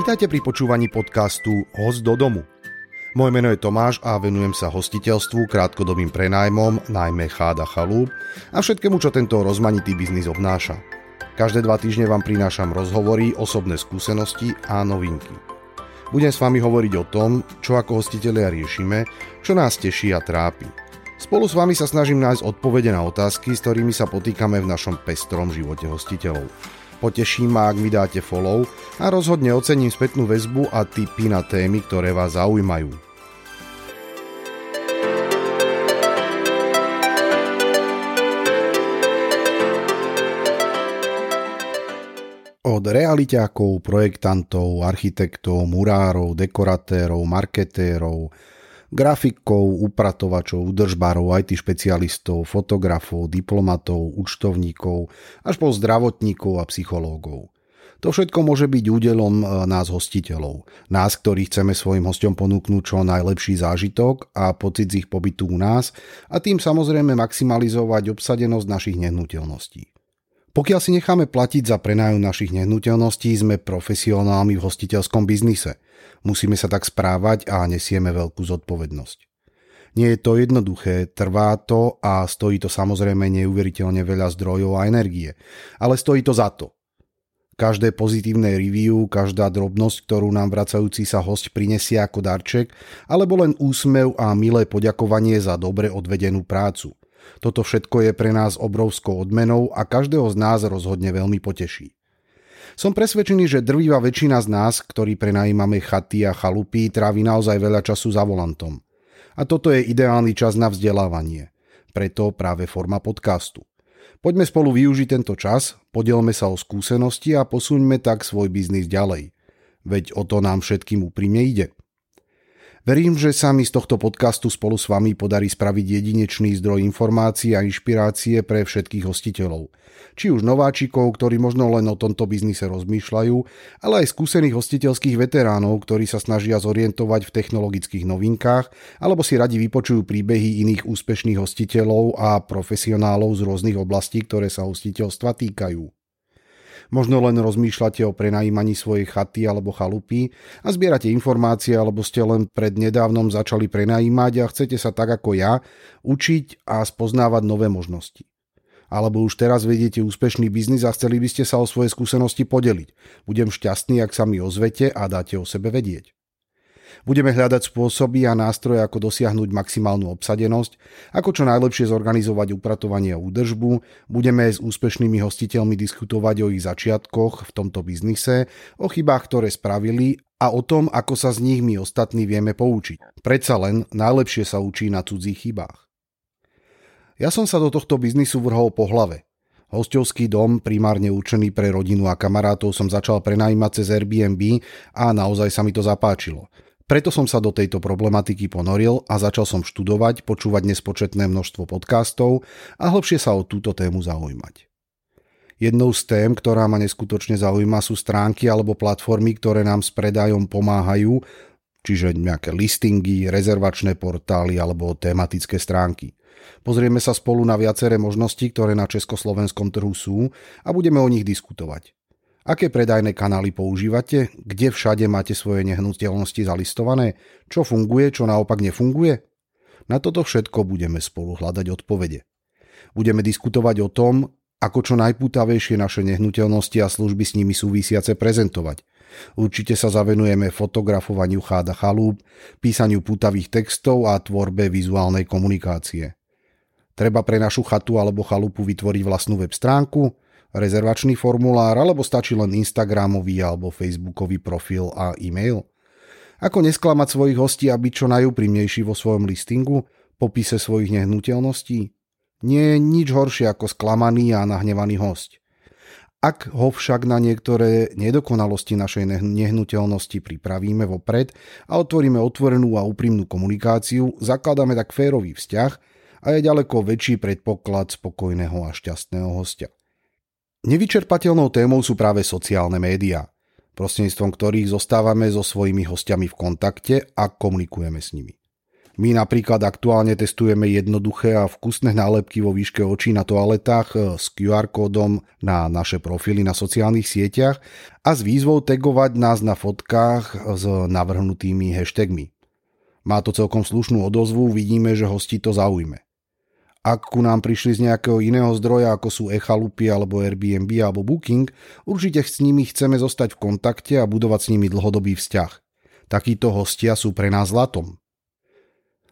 Vítajte pri počúvaní podcastu Host do domu. Moje meno je Tomáš a venujem sa hostiteľstvu, krátkodobým prenájmom, najmä cháda chalúb a všetkému, čo tento rozmanitý biznis obnáša. Každé dva týždne vám prinášam rozhovory, osobné skúsenosti a novinky. Budem s vami hovoriť o tom, čo ako hostitelia riešime, čo nás teší a trápi. Spolu s vami sa snažím nájsť odpovede na otázky, s ktorými sa potýkame v našom pestrom živote hostiteľov. Poteším ma, ak mi dáte follow a rozhodne ocením spätnú väzbu a tipy na témy, ktoré vás zaujímajú. Od realiťákov, projektantov, architektov, murárov, dekoratérov, marketérov, grafikov, upratovačov, udržbárov, IT špecialistov, fotografov, diplomatov, účtovníkov, až po zdravotníkov a psychológov. To všetko môže byť údelom e, nás hostiteľov. Nás, ktorí chceme svojim hostom ponúknuť čo najlepší zážitok a pocit z ich pobytu u nás a tým samozrejme maximalizovať obsadenosť našich nehnuteľností. Pokiaľ si necháme platiť za prenájom našich nehnuteľností, sme profesionálmi v hostiteľskom biznise – Musíme sa tak správať a nesieme veľkú zodpovednosť. Nie je to jednoduché, trvá to a stojí to samozrejme neuveriteľne veľa zdrojov a energie, ale stojí to za to. Každé pozitívne review, každá drobnosť, ktorú nám vracajúci sa host prinesie ako darček, alebo len úsmev a milé poďakovanie za dobre odvedenú prácu. Toto všetko je pre nás obrovskou odmenou a každého z nás rozhodne veľmi poteší. Som presvedčený, že drvivá väčšina z nás, ktorí prenajímame chaty a chalupy, trávi naozaj veľa času za volantom. A toto je ideálny čas na vzdelávanie. Preto práve forma podcastu. Poďme spolu využiť tento čas, podielme sa o skúsenosti a posuňme tak svoj biznis ďalej. Veď o to nám všetkým úprimne ide. Verím, že sa mi z tohto podcastu spolu s vami podarí spraviť jedinečný zdroj informácií a inšpirácie pre všetkých hostiteľov. Či už nováčikov, ktorí možno len o tomto biznise rozmýšľajú, ale aj skúsených hostiteľských veteránov, ktorí sa snažia zorientovať v technologických novinkách, alebo si radi vypočujú príbehy iných úspešných hostiteľov a profesionálov z rôznych oblastí, ktoré sa hostiteľstva týkajú. Možno len rozmýšľate o prenajímaní svojej chaty alebo chalupy a zbierate informácie alebo ste len pred nedávnom začali prenajímať a chcete sa tak ako ja učiť a spoznávať nové možnosti. Alebo už teraz vediete úspešný biznis a chceli by ste sa o svoje skúsenosti podeliť. Budem šťastný, ak sa mi ozvete a dáte o sebe vedieť. Budeme hľadať spôsoby a nástroje, ako dosiahnuť maximálnu obsadenosť, ako čo najlepšie zorganizovať upratovanie a údržbu, budeme s úspešnými hostiteľmi diskutovať o ich začiatkoch v tomto biznise, o chybách, ktoré spravili a o tom, ako sa z nich my ostatní vieme poučiť. Predsa len najlepšie sa učí na cudzích chybách. Ja som sa do tohto biznisu vrhol po hlave. Hostovský dom, primárne určený pre rodinu a kamarátov, som začal prenajímať cez Airbnb a naozaj sa mi to zapáčilo. Preto som sa do tejto problematiky ponoril a začal som študovať, počúvať nespočetné množstvo podcastov a hlbšie sa o túto tému zaujímať. Jednou z tém, ktorá ma neskutočne zaujíma, sú stránky alebo platformy, ktoré nám s predajom pomáhajú, čiže nejaké listingy, rezervačné portály alebo tematické stránky. Pozrieme sa spolu na viaceré možnosti, ktoré na československom trhu sú a budeme o nich diskutovať. Aké predajné kanály používate? Kde všade máte svoje nehnuteľnosti zalistované? Čo funguje, čo naopak nefunguje? Na toto všetko budeme spolu hľadať odpovede. Budeme diskutovať o tom, ako čo najpútavejšie naše nehnuteľnosti a služby s nimi súvisiace prezentovať. Určite sa zavenujeme fotografovaniu cháda chalúb, písaniu pútavých textov a tvorbe vizuálnej komunikácie. Treba pre našu chatu alebo chalupu vytvoriť vlastnú web stránku, rezervačný formulár alebo stačí len Instagramový alebo Facebookový profil a e-mail? Ako nesklamať svojich hostí a byť čo najúprimnejší vo svojom listingu, popise svojich nehnuteľností? Nie je nič horšie ako sklamaný a nahnevaný host. Ak ho však na niektoré nedokonalosti našej nehnuteľnosti pripravíme vopred a otvoríme otvorenú a úprimnú komunikáciu, zakladáme tak férový vzťah a je ďaleko väčší predpoklad spokojného a šťastného hostia. Nevyčerpateľnou témou sú práve sociálne médiá, prostredníctvom ktorých zostávame so svojimi hostiami v kontakte a komunikujeme s nimi. My napríklad aktuálne testujeme jednoduché a vkusné nálepky vo výške očí na toaletách e, s QR kódom na naše profily na sociálnych sieťach a s výzvou tagovať nás na fotkách s navrhnutými hashtagmi. Má to celkom slušnú odozvu, vidíme, že hosti to zaujme. Ak ku nám prišli z nejakého iného zdroja, ako sú Echalupy alebo Airbnb alebo Booking, určite s nimi chceme zostať v kontakte a budovať s nimi dlhodobý vzťah. Takíto hostia sú pre nás zlatom.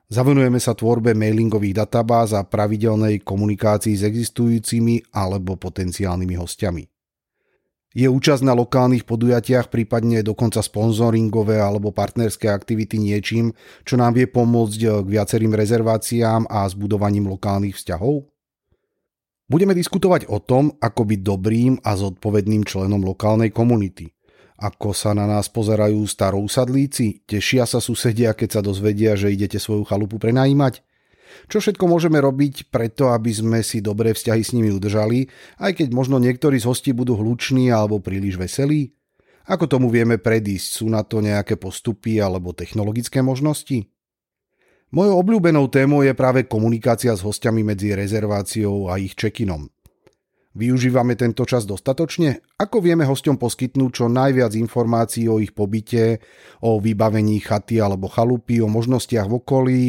Zavenujeme sa tvorbe mailingových databáz a pravidelnej komunikácii s existujúcimi alebo potenciálnymi hostiami. Je účasť na lokálnych podujatiach, prípadne dokonca sponzoringové alebo partnerské aktivity niečím, čo nám vie pomôcť k viacerým rezerváciám a zbudovaním lokálnych vzťahov? Budeme diskutovať o tom, ako byť dobrým a zodpovedným členom lokálnej komunity – ako sa na nás pozerajú starousadlíci? Tešia sa susedia, keď sa dozvedia, že idete svoju chalupu prenajímať? Čo všetko môžeme robiť preto, aby sme si dobré vzťahy s nimi udržali, aj keď možno niektorí z hostí budú hluční alebo príliš veselí? Ako tomu vieme predísť? Sú na to nejaké postupy alebo technologické možnosti? Mojou obľúbenou témou je práve komunikácia s hostiami medzi rezerváciou a ich check-inom. Využívame tento čas dostatočne? Ako vieme hostom poskytnúť čo najviac informácií o ich pobyte, o vybavení chaty alebo chalupy, o možnostiach v okolí,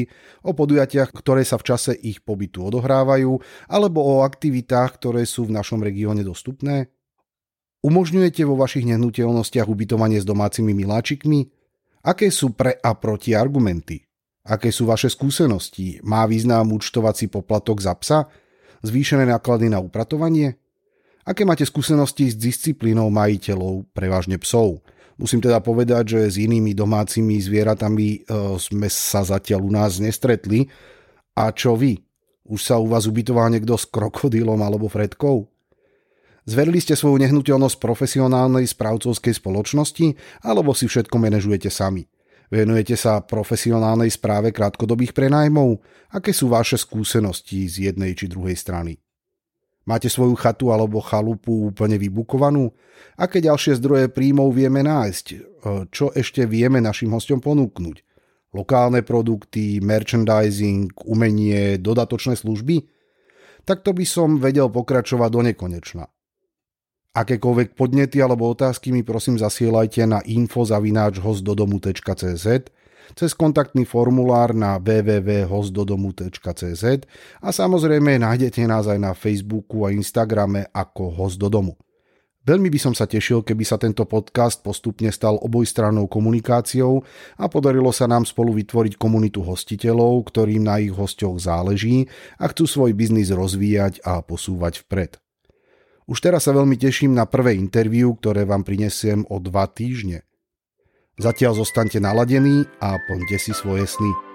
o podujatiach, ktoré sa v čase ich pobytu odohrávajú, alebo o aktivitách, ktoré sú v našom regióne dostupné? Umožňujete vo vašich nehnuteľnostiach ubytovanie s domácimi miláčikmi? Aké sú pre a proti argumenty? Aké sú vaše skúsenosti? Má význam účtovací poplatok za psa? zvýšené náklady na upratovanie? Aké máte skúsenosti s disciplínou majiteľov, prevažne psov? Musím teda povedať, že s inými domácimi zvieratami e, sme sa zatiaľ u nás nestretli. A čo vy? Už sa u vás ubytoval niekto s krokodílom alebo fredkou? Zverili ste svoju nehnuteľnosť profesionálnej správcovskej spoločnosti alebo si všetko manažujete sami? Venujete sa profesionálnej správe krátkodobých prenajmov? Aké sú vaše skúsenosti z jednej či druhej strany? Máte svoju chatu alebo chalupu úplne vybukovanú? Aké ďalšie zdroje príjmov vieme nájsť? E, čo ešte vieme našim hostom ponúknuť? Lokálne produkty, merchandising, umenie, dodatočné služby? Takto by som vedel pokračovať do nekonečna. Akékoľvek podnety alebo otázky mi prosím zasielajte na info.hostdodomu.cz cez kontaktný formulár na www.hostdodomu.cz a samozrejme nájdete nás aj na Facebooku a Instagrame ako Host do domu. Veľmi by som sa tešil, keby sa tento podcast postupne stal obojstrannou komunikáciou a podarilo sa nám spolu vytvoriť komunitu hostiteľov, ktorým na ich hostoch záleží a chcú svoj biznis rozvíjať a posúvať vpred. Už teraz sa veľmi teším na prvé interviu, ktoré vám prinesiem o dva týždne. Zatiaľ zostaňte naladení a plňte si svoje sny.